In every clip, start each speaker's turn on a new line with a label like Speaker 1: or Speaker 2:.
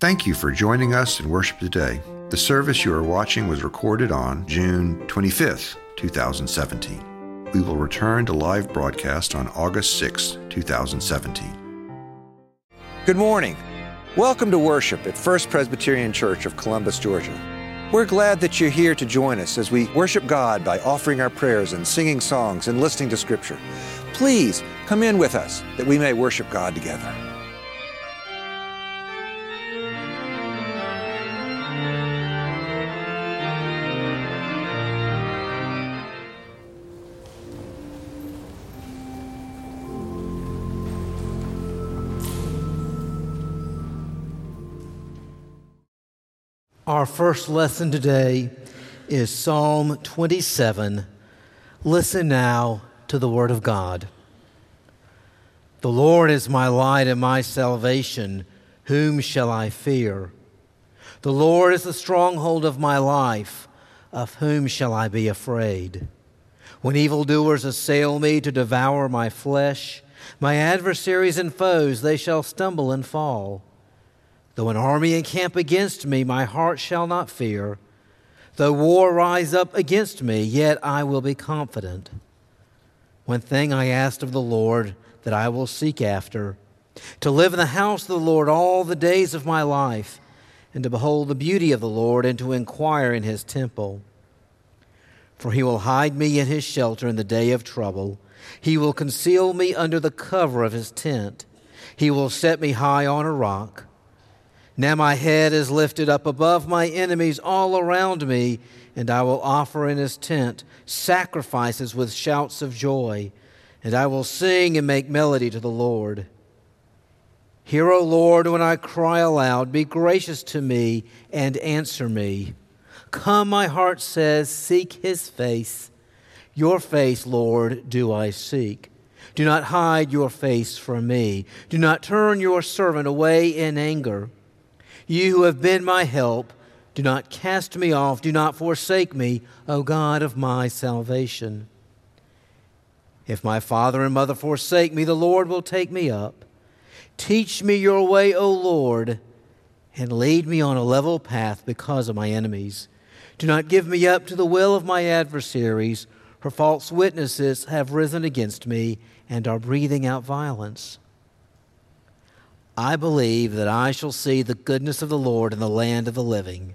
Speaker 1: Thank you for joining us in worship today. The service you are watching was recorded on June 25th, 2017. We will return to live broadcast on August 6th, 2017.
Speaker 2: Good morning. Welcome to worship at First Presbyterian Church of Columbus, Georgia. We're glad that you're here to join us as we worship God by offering our prayers and singing songs and listening to Scripture. Please come in with us that we may worship God together.
Speaker 3: Our first lesson today is Psalm 27. Listen now to the Word of God. The Lord is my light and my salvation. Whom shall I fear? The Lord is the stronghold of my life. Of whom shall I be afraid? When evildoers assail me to devour my flesh, my adversaries and foes, they shall stumble and fall. Though an army encamp against me, my heart shall not fear. Though war rise up against me, yet I will be confident. One thing I asked of the Lord that I will seek after to live in the house of the Lord all the days of my life, and to behold the beauty of the Lord, and to inquire in his temple. For he will hide me in his shelter in the day of trouble. He will conceal me under the cover of his tent. He will set me high on a rock. Now my head is lifted up above my enemies all around me, and I will offer in his tent sacrifices with shouts of joy, and I will sing and make melody to the Lord. Hear, O Lord, when I cry aloud, be gracious to me and answer me. Come, my heart says, seek his face. Your face, Lord, do I seek. Do not hide your face from me. Do not turn your servant away in anger. You who have been my help, do not cast me off, do not forsake me, O God of my salvation. If my father and mother forsake me, the Lord will take me up. Teach me your way, O Lord, and lead me on a level path because of my enemies. Do not give me up to the will of my adversaries, for false witnesses have risen against me and are breathing out violence. I believe that I shall see the goodness of the Lord in the land of the living.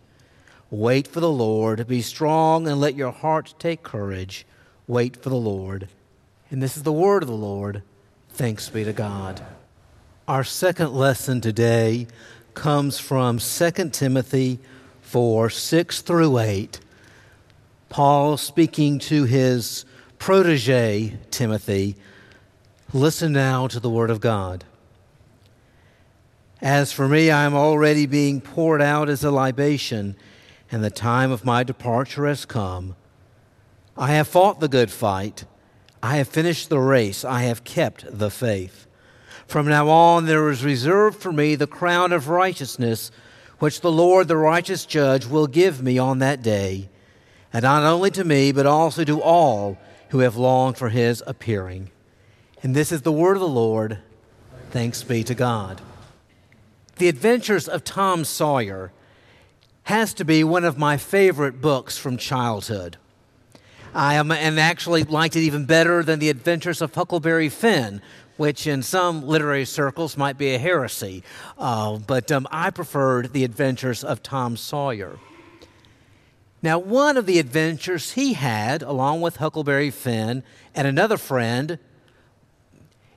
Speaker 3: Wait for the Lord. Be strong and let your heart take courage. Wait for the Lord. And this is the word of the Lord. Thanks be to God. Our second lesson today comes from 2 Timothy 4 6 through 8. Paul speaking to his protege, Timothy. Listen now to the word of God. As for me, I am already being poured out as a libation, and the time of my departure has come. I have fought the good fight. I have finished the race. I have kept the faith. From now on, there is reserved for me the crown of righteousness, which the Lord, the righteous judge, will give me on that day, and not only to me, but also to all who have longed for his appearing. And this is the word of the Lord. Thanks be to God. The Adventures of Tom Sawyer has to be one of my favorite books from childhood. I am, and actually liked it even better than The Adventures of Huckleberry Finn, which in some literary circles might be a heresy. Uh, but um, I preferred The Adventures of Tom Sawyer. Now, one of the adventures he had, along with Huckleberry Finn and another friend,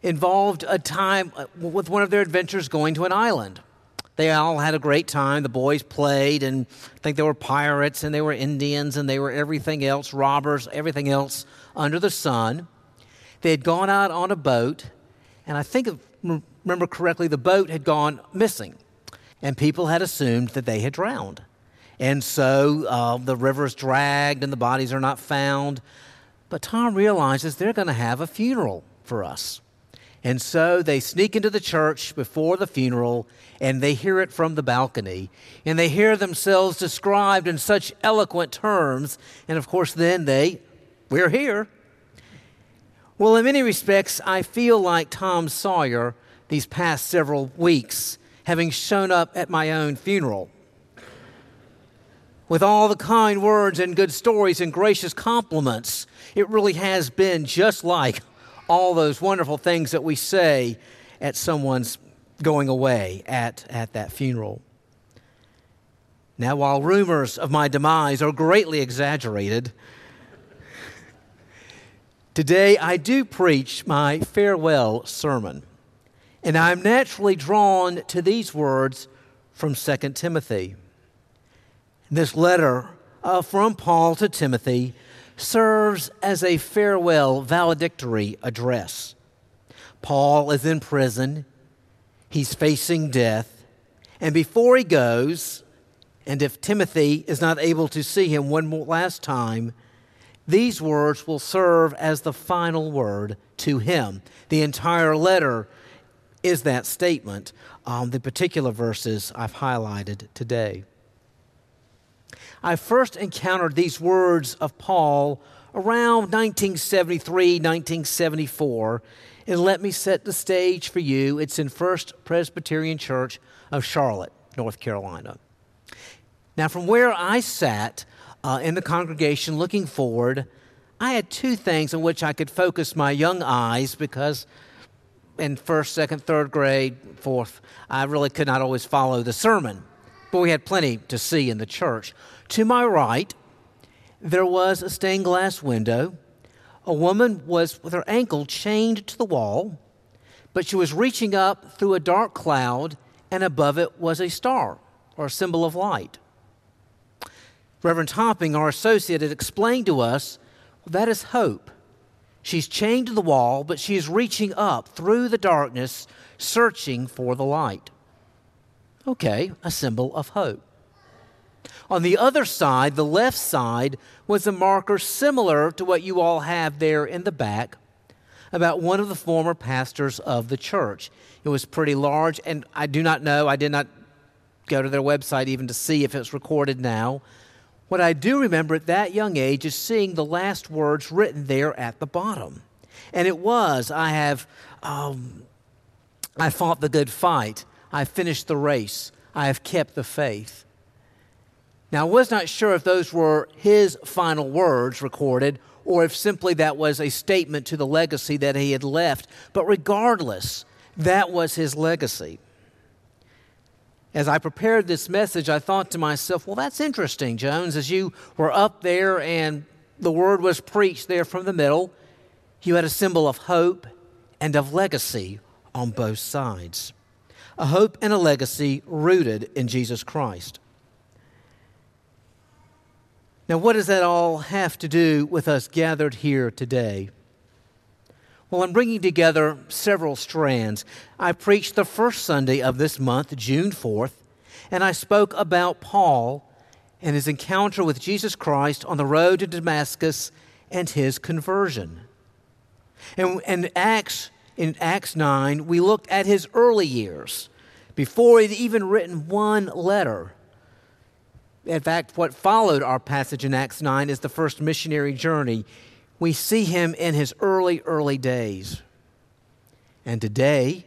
Speaker 3: involved a time uh, with one of their adventures going to an island. They all had a great time. The boys played, and I think they were pirates, and they were Indians, and they were everything else, robbers, everything else under the sun. They had gone out on a boat, and I think, if remember correctly, the boat had gone missing, and people had assumed that they had drowned. And so uh, the river's dragged, and the bodies are not found. But Tom realizes they're going to have a funeral for us. And so they sneak into the church before the funeral and they hear it from the balcony. And they hear themselves described in such eloquent terms. And of course, then they, we're here. Well, in many respects, I feel like Tom Sawyer these past several weeks having shown up at my own funeral. With all the kind words and good stories and gracious compliments, it really has been just like all those wonderful things that we say at someone's going away at, at that funeral. Now, while rumors of my demise are greatly exaggerated, today I do preach my farewell sermon. And I'm naturally drawn to these words from 2 Timothy. This letter uh, from Paul to Timothy serves as a farewell valedictory address. Paul is in prison, he's facing death, and before he goes, and if Timothy is not able to see him one last time, these words will serve as the final word to him. The entire letter is that statement, um, the particular verses I've highlighted today. I first encountered these words of Paul around 1973, 1974. And let me set the stage for you. It's in First Presbyterian Church of Charlotte, North Carolina. Now, from where I sat uh, in the congregation looking forward, I had two things on which I could focus my young eyes because in first, second, third grade, fourth, I really could not always follow the sermon, but we had plenty to see in the church. To my right, there was a stained glass window. A woman was with her ankle chained to the wall, but she was reaching up through a dark cloud, and above it was a star or a symbol of light. Reverend Topping, our associate, had explained to us well, that is hope. She's chained to the wall, but she is reaching up through the darkness, searching for the light. Okay, a symbol of hope. On the other side, the left side, was a marker similar to what you all have there in the back about one of the former pastors of the church. It was pretty large, and I do not know, I did not go to their website even to see if it's recorded now, what I do remember at that young age is seeing the last words written there at the bottom. And it was, I have, um, I fought the good fight. I finished the race. I have kept the faith. Now, I was not sure if those were his final words recorded or if simply that was a statement to the legacy that he had left. But regardless, that was his legacy as I prepared this message, I thought to myself, well, that's interesting, Jones. As you were up there and the word was preached there from the middle, you had a symbol of hope and of legacy on both sides. A hope and a legacy rooted in Jesus Christ. Now, what does that all have to do with us gathered here today? Well, I'm bringing together several strands. I preached the first Sunday of this month, June 4th, and I spoke about Paul and his encounter with Jesus Christ on the road to Damascus and his conversion. And, and Acts, in Acts 9, we looked at his early years before he'd even written one letter. In fact, what followed our passage in Acts 9 is the first missionary journey we see him in his early, early days. And today,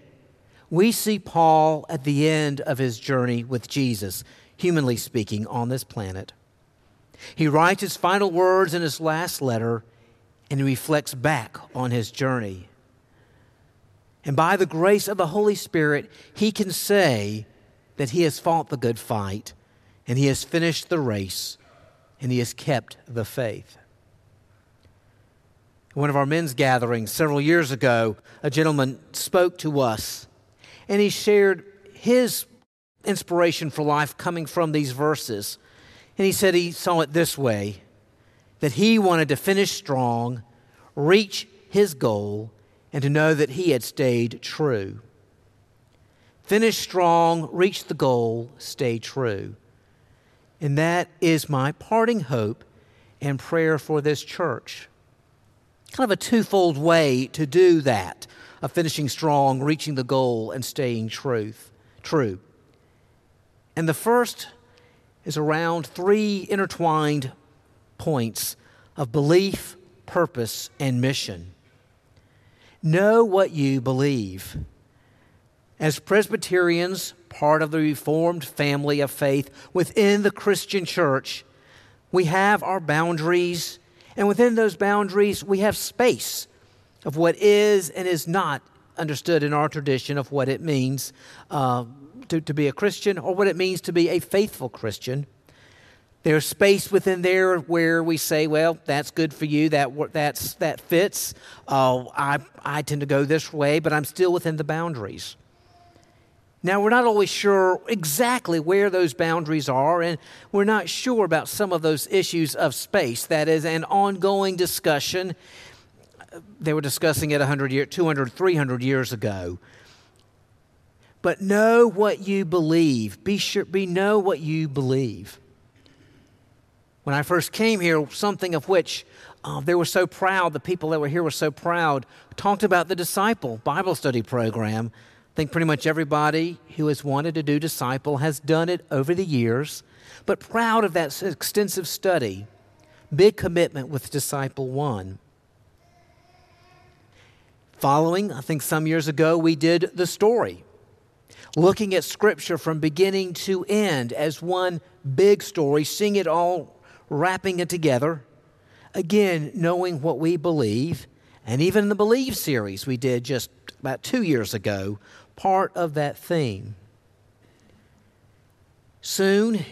Speaker 3: we see Paul at the end of his journey with Jesus, humanly speaking, on this planet. He writes his final words in his last letter and he reflects back on his journey. And by the grace of the Holy Spirit, he can say that he has fought the good fight and he has finished the race and he has kept the faith one of our men's gatherings several years ago, a gentleman spoke to us and he shared his inspiration for life coming from these verses. And he said he saw it this way that he wanted to finish strong, reach his goal, and to know that he had stayed true. Finish strong, reach the goal, stay true. And that is my parting hope and prayer for this church kind of a twofold way to do that of finishing strong, reaching the goal, and staying truth, true. And the first is around three intertwined points of belief, purpose, and mission. Know what you believe. As Presbyterians, part of the Reformed family of faith within the Christian church, we have our boundaries, and within those boundaries, we have space of what is and is not understood in our tradition of what it means uh, to, to be a Christian or what it means to be a faithful Christian. There's space within there where we say, well, that's good for you, that, that's, that fits. Uh, I, I tend to go this way, but I'm still within the boundaries. Now, we're not always sure exactly where those boundaries are, and we're not sure about some of those issues of space. That is an ongoing discussion. They were discussing it 100 year, 200, 300 years ago. But know what you believe. Be sure, be know what you believe. When I first came here, something of which uh, they were so proud, the people that were here were so proud, talked about the disciple Bible study program. I think pretty much everybody who has wanted to do disciple has done it over the years, but proud of that extensive study. Big commitment with Disciple One. Following, I think some years ago, we did the story, looking at Scripture from beginning to end as one big story, seeing it all wrapping it together. Again, knowing what we believe. And even in the Believe series we did just about two years ago, part of that theme. Soon,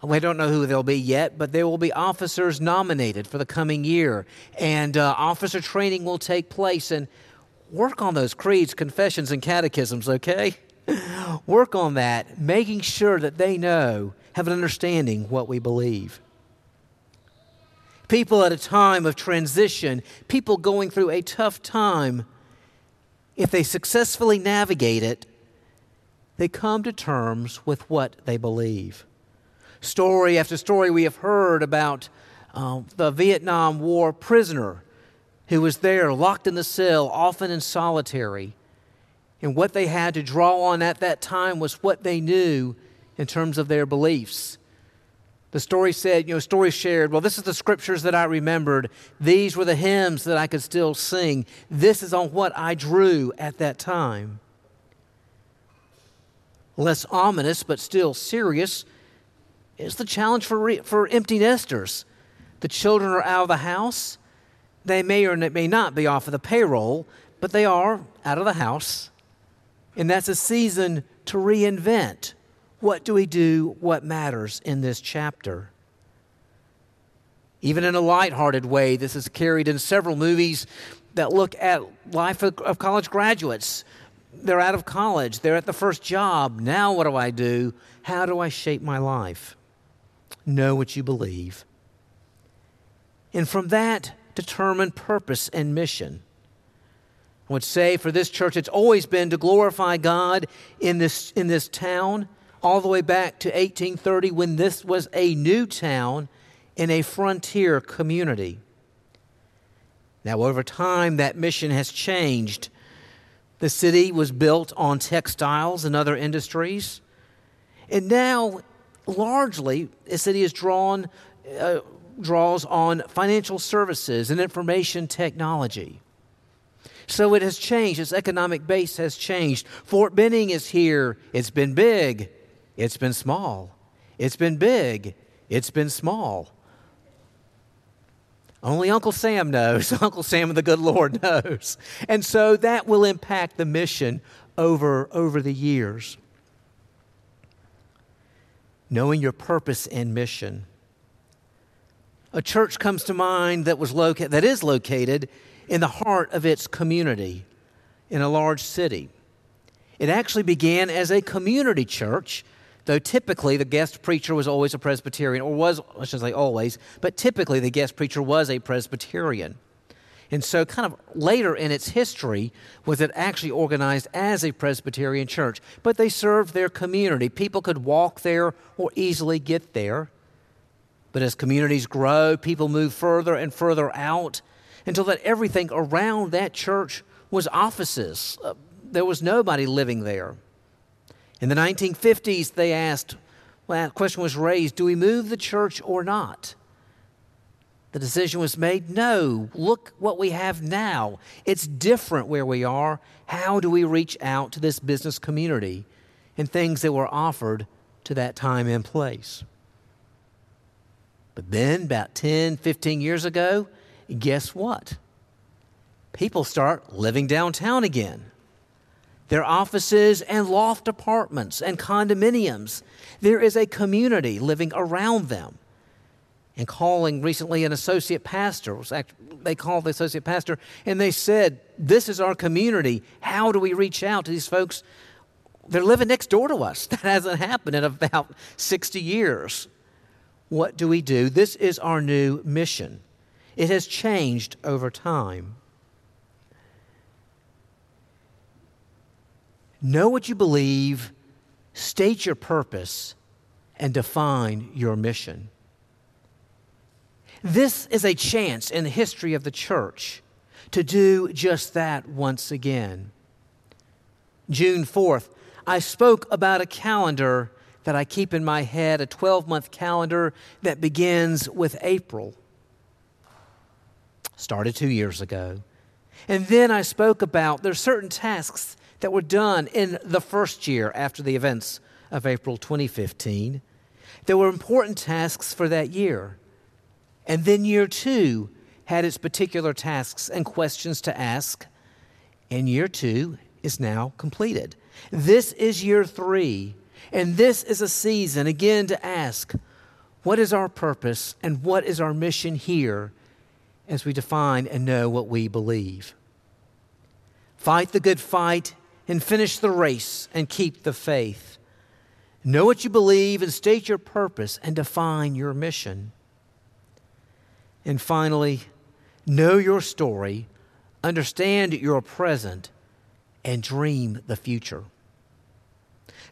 Speaker 3: we don't know who they'll be yet, but there will be officers nominated for the coming year. And uh, officer training will take place. And work on those creeds, confessions, and catechisms, okay? work on that, making sure that they know, have an understanding what we believe people at a time of transition, people going through a tough time, if they successfully navigate it, they come to terms with what they believe. Story after story we have heard about uh, the Vietnam War prisoner who was there locked in the cell, often in solitary. And what they had to draw on at that time was what they knew in terms of their beliefs. The story said, you know, story shared, well, this is the scriptures that I remembered. These were the hymns that I could still sing. This is on what I drew at that time. Less ominous, but still serious, is the challenge for, re- for empty nesters. The children are out of the house. They may or may not be off of the payroll, but they are out of the house. And that's a season to reinvent what do we do? What matters in this chapter? Even in a light-hearted way, this is carried in several movies that look at life of, college graduates. They're out of college, they're at the first job. Now, what do I do? How do I shape my life? Know what you believe. And from that, determine purpose and mission. I would say for this church, it's always been to glorify God in this, in this town all the way back to 1830 when this was a new town in a frontier community. Now, over time, that mission has changed. The city was built on textiles and other industries. And now, largely, the city is drawn, uh, draws on financial services and information technology. So it has changed. Its economic base has changed. Fort Benning is here. It's been big. It's been small. It's been big. It's been small. Only Uncle Sam knows. Uncle Sam and the good Lord knows. And so that will impact the mission over, over the years. Knowing your purpose and mission. A church comes to mind that, was loca- that is located in the heart of its community in a large city. It actually began as a community church though typically the guest preacher was always a Presbyterian, or was, I should say always, but typically the guest preacher was a Presbyterian. And so, kind of later in its history, was it actually organized as a Presbyterian church. But they served their community. People could walk there or easily get there. But as communities grow, people move further and further out until that everything around that church was offices. Uh, there was nobody living there. In the 1950s, they asked, well, the question was raised do we move the church or not? the decision was made no, look what we have now. It's different where we are. How do we reach out to this business community and things that were offered to that time and place? But then, about 10, 15 years ago, guess what? People start living downtown again. Their offices and loft apartments and condominiums. There is a community living around them. And calling recently an associate pastor, they called the associate pastor and they said, This is our community. How do we reach out to these folks? They're living next door to us. That hasn't happened in about 60 years. What do we do? This is our new mission. It has changed over time. Know what you believe, state your purpose, and define your mission. This is a chance in the history of the church to do just that once again. June 4th, I spoke about a calendar that I keep in my head a 12 month calendar that begins with April. Started two years ago. And then I spoke about there's certain tasks that were done in the first year after the events of April 2015. There were important tasks for that year. And then year two had its particular tasks and questions to ask. And year two is now completed. This is year three and this is a season, again, to ask what is our purpose and what is our mission here as we define and know what we believe. Fight the good fight and finish the race and keep the faith. Know what you believe and state your purpose and define your mission. And finally, know your story, understand your present, and dream the future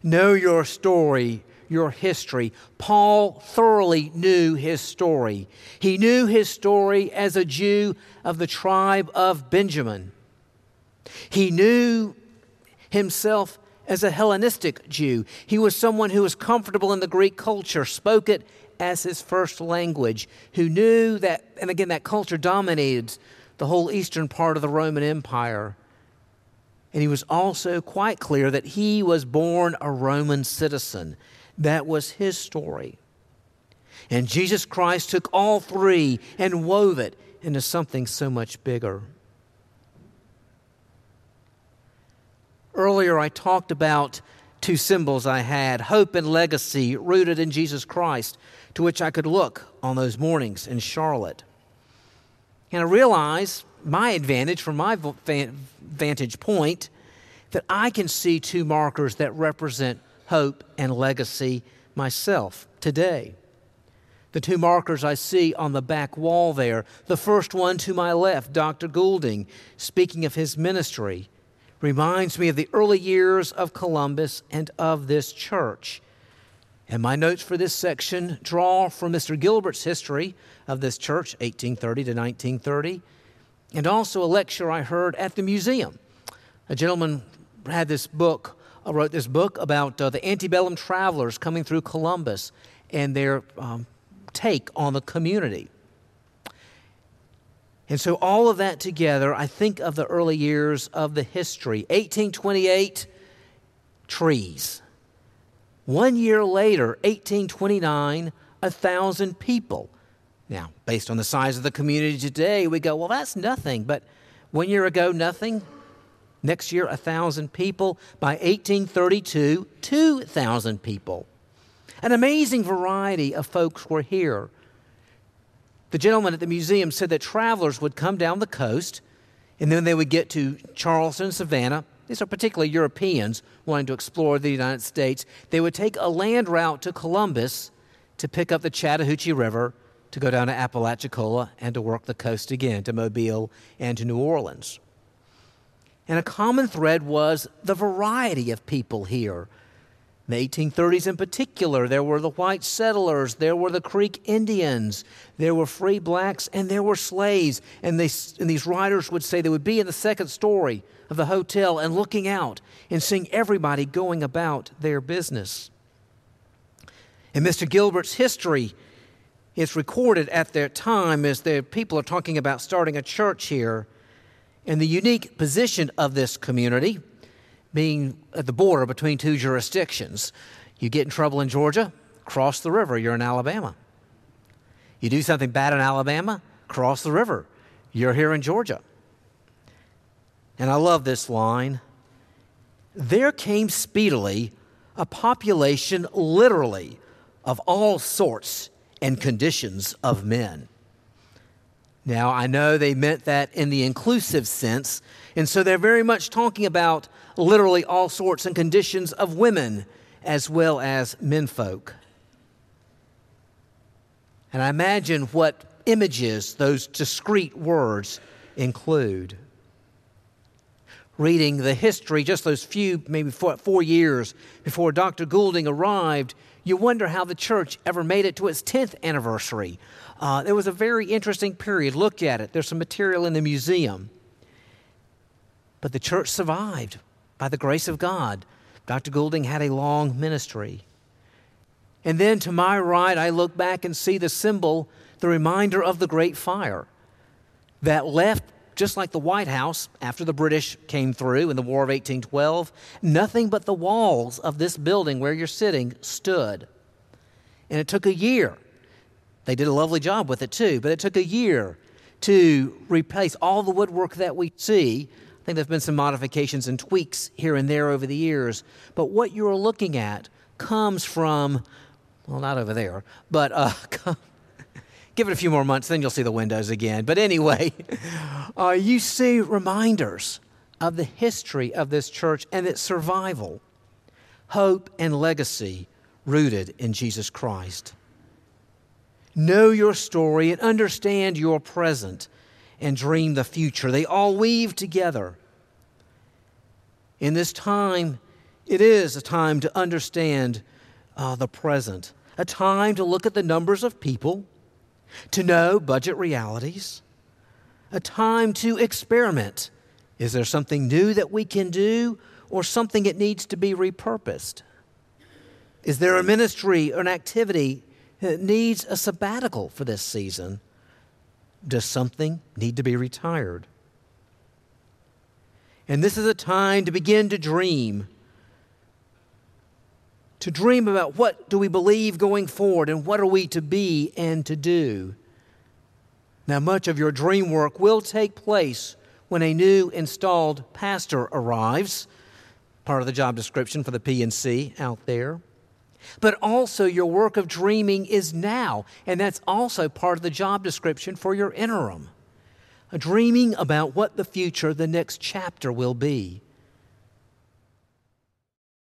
Speaker 3: know your story, your history. Paul thoroughly knew his story. He knew his story as a Jew of the tribe of Benjamin. He knew himself as a Hellenistic Jew. He was someone who was comfortable in the Greek culture, spoke it as his first language, who knew that, and again, that culture dominated the whole eastern part of the Roman Empire. And he was also quite clear that he was born a Roman citizen. That was his story. And Jesus Christ took all three and wove it into something so much bigger. Earlier, I talked about two symbols I had hope and legacy rooted in Jesus Christ, to which I could look on those mornings in Charlotte. And I realized my advantage from my vantage point that I can see two markers that represent hope and legacy myself today. The two markers I see on the back wall there. The first one to my left, Dr. Goulding, speaking of his ministry, reminds me of the early years of Columbus and of this church. And my notes for this section draw from Mr. Gilbert's history of this church, 1830 to 1930 and also a lecture I heard at the museum. A gentleman had this book, uh, wrote this book about uh, the antebellum travelers coming through Columbus and their um, take on the community. And so, all of that together, I think of the early years of the history. 1828, trees. One year later, 1829, a thousand people. Now, based on the size of the community today, we go, well, that's nothing. But one year ago, nothing. Next year, a 1,000 people. By 1832, 2,000 people. An amazing variety of folks were here. The gentleman at the museum said that travelers would come down the coast and then they would get to Charleston, Savannah. These are particularly Europeans wanting to explore the United States. They would take a land route to Columbus to pick up the Chattahoochee River to go down to Apalachicola and to work the coast again to Mobile and to New Orleans. And a common thread was the variety of people here. In the 1830s, in particular, there were the white settlers, there were the Creek Indians, there were free blacks, and there were slaves. And, they, and these writers would say they would be in the second story of the hotel and looking out and seeing everybody going about their business. In Mr. Gilbert's history, It's recorded at their time as the people are talking about starting a church here. And the unique position of this community being at the border between two jurisdictions. You get in trouble in Georgia, cross the river, you're in Alabama. You do something bad in Alabama, cross the river, you're here in Georgia. And I love this line. There came speedily a population, literally, of all sorts and conditions of men. Now, I know they meant that in the inclusive sense, and so they're very much talking about literally all sorts and conditions of women as well as menfolk. And I imagine what images those discrete words include. Reading the history, just those few, maybe four, four years before Dr. Goulding arrived, you wonder how the church ever made it to its 10th anniversary. Uh, there was a very interesting period. Look at it. There's some material in the museum. But the church survived by the grace of God. Dr. Goulding had a long ministry. And then to my right, I look back and see the symbol, the reminder of the Great Fire that left, just like the White House after the British came through in the War of 1812, nothing but the walls of this building where you're sitting stood. And it took a year they did a lovely job with it too, but it took a year to replace all the woodwork that we see. I think there's been some modifications and tweaks here and there over the years, but what you're looking at comes from, well, not over there, but uh, give it a few more months, then you'll see the windows again. But anyway, uh, you see reminders of the history of this church and its survival, hope, and legacy rooted in Jesus Christ. Know your story and understand your present and dream the future. They all weave together. In this time, it is a time to understand uh, the present, a time to look at the numbers of people, to know budget realities, a time to experiment. Is there something new that we can do or something that needs to be repurposed? Is there a ministry or an activity that needs a sabbatical for this season? Does something need to be retired? And this is a time to begin to dream. To dream about what do we believe going forward and what are we to be and to do. Now, much of your dream work will take place when a new installed pastor arrives, part of the job description for the PNC out there. But also, your work of dreaming is now, and that's also part of the job description for your interim. Dreaming about what the future, the next chapter will be.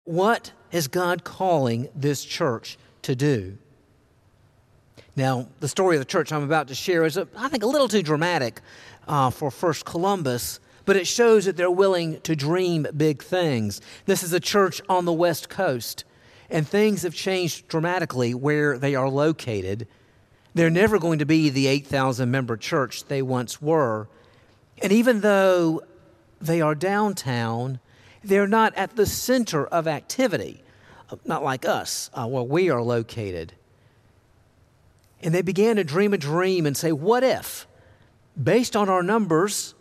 Speaker 3: What is God calling this church to do? Now, the story of the church I'm about to share is, a, I think, a little too dramatic uh, for First Columbus, but it shows that they're willing to dream big things. This is a church on the West Coast and things have changed dramatically where they are located. They're never going to be the 8,000 member church they once were. And even though they are downtown, they're not at the center of activity, not like us, uh, where we are located. And they began to dream a dream and say, What if, based on our numbers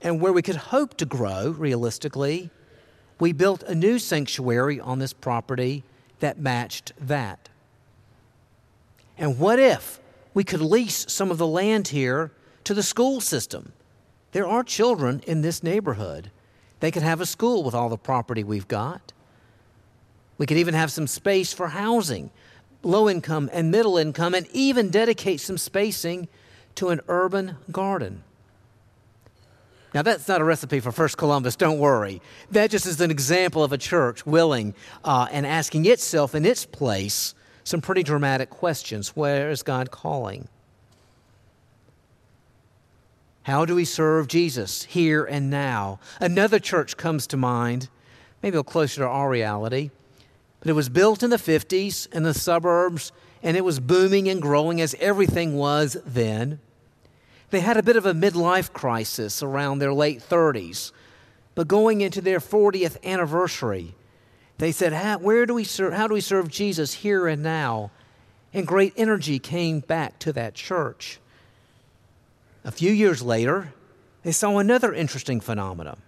Speaker 3: and where we could hope to grow realistically, we built a new sanctuary on this property that matched that. And what if we could lease some of the land here to the school system? There are children in this neighborhood. They could have a school with all the property we've got. We could even have some space for housing, low income and middle income, and even dedicate some spacing to an urban garden. Now, that's not a recipe for First Columbus, don't worry. That just is an example of a church willing uh, and asking itself in its place some pretty dramatic questions. Where is God calling? How do we serve Jesus here and now? Another church comes to mind, maybe a little closer to our reality, but it was built in the 50s in the suburbs, and it was booming and growing as everything was then. They had a bit of a midlife crisis around their late 30s, but going into their 40th anniversary, they said, how, where do we serve, how do we serve Jesus here and now? and great energy came back to that church. A few years later, they saw another interesting phenomenon.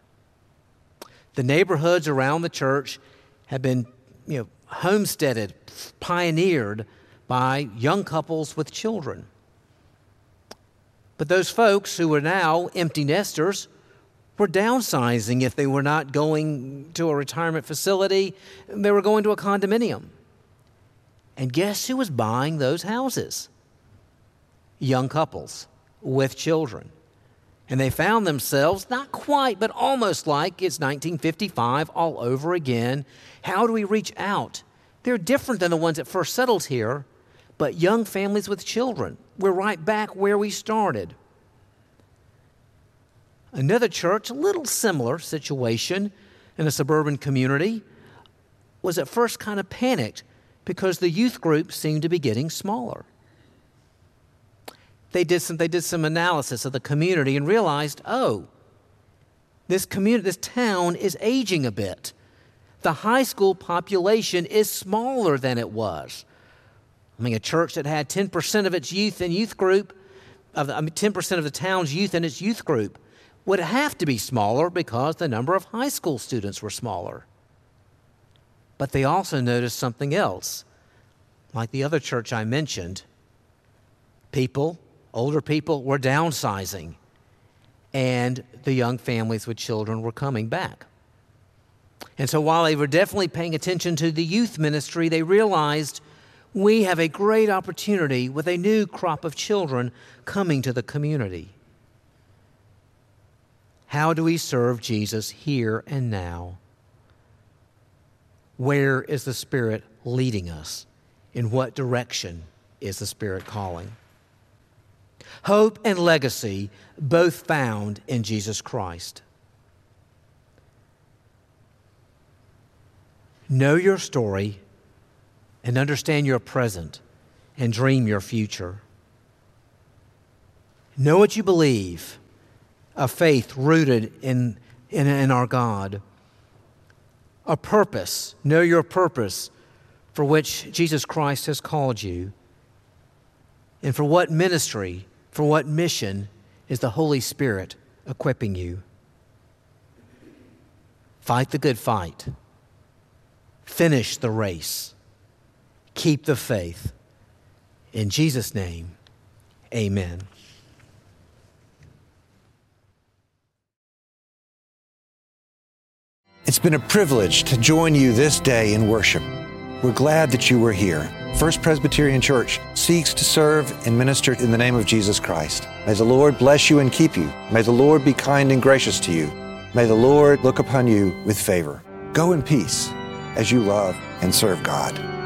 Speaker 3: The neighborhoods around the church had been, you know, homesteaded, pioneered by young couples with children. But those folks who were now empty nesters were downsizing if they were not going to a retirement facility, they were going to a condominium. And guess who was buying those houses? Young couples with children. And they found themselves, not quite, but almost like it's 1955 all over again. How do we reach out? They're different than the ones that first settled here, but young families with children. We're right back where we started. Another church, a little similar situation in a suburban community, was at first kind of panicked because the youth group seemed to be getting smaller. They did some, they did some analysis of the community and realized, oh, this community, this town is aging a bit. The high school population is smaller than it was. I mean, a church that had 10% of its youth in youth group, of the, I mean, 10% of the town's youth in its youth group, would have to be smaller because the number of high school students were smaller. But they also noticed something else. Like the other church I mentioned, people, older people, were downsizing, and the young families with children were coming back. And so while they were definitely paying attention to the youth ministry, they realized we have a great opportunity with a new crop of children coming to the community. How do we serve Jesus here and now? Where is the Spirit leading us? In what direction is the Spirit calling? Hope and legacy, both found in Jesus Christ. Know your story and understand your present and dream your future. Know what you believe a faith rooted in, in, in our God, a purpose, know your purpose for which Jesus Christ has called you, and for what ministry, for what mission is the Holy Spirit equipping you. Fight the good fight, finish the race, keep the faith. In Jesus' name, amen.
Speaker 2: It's been a privilege to join you this day in worship. We're glad that you were here. First Presbyterian Church seeks to serve and minister in the name of Jesus Christ. May the Lord bless you and keep you. May the Lord be kind and gracious to you. May the Lord look upon you with favor. Go in peace as you love and serve God.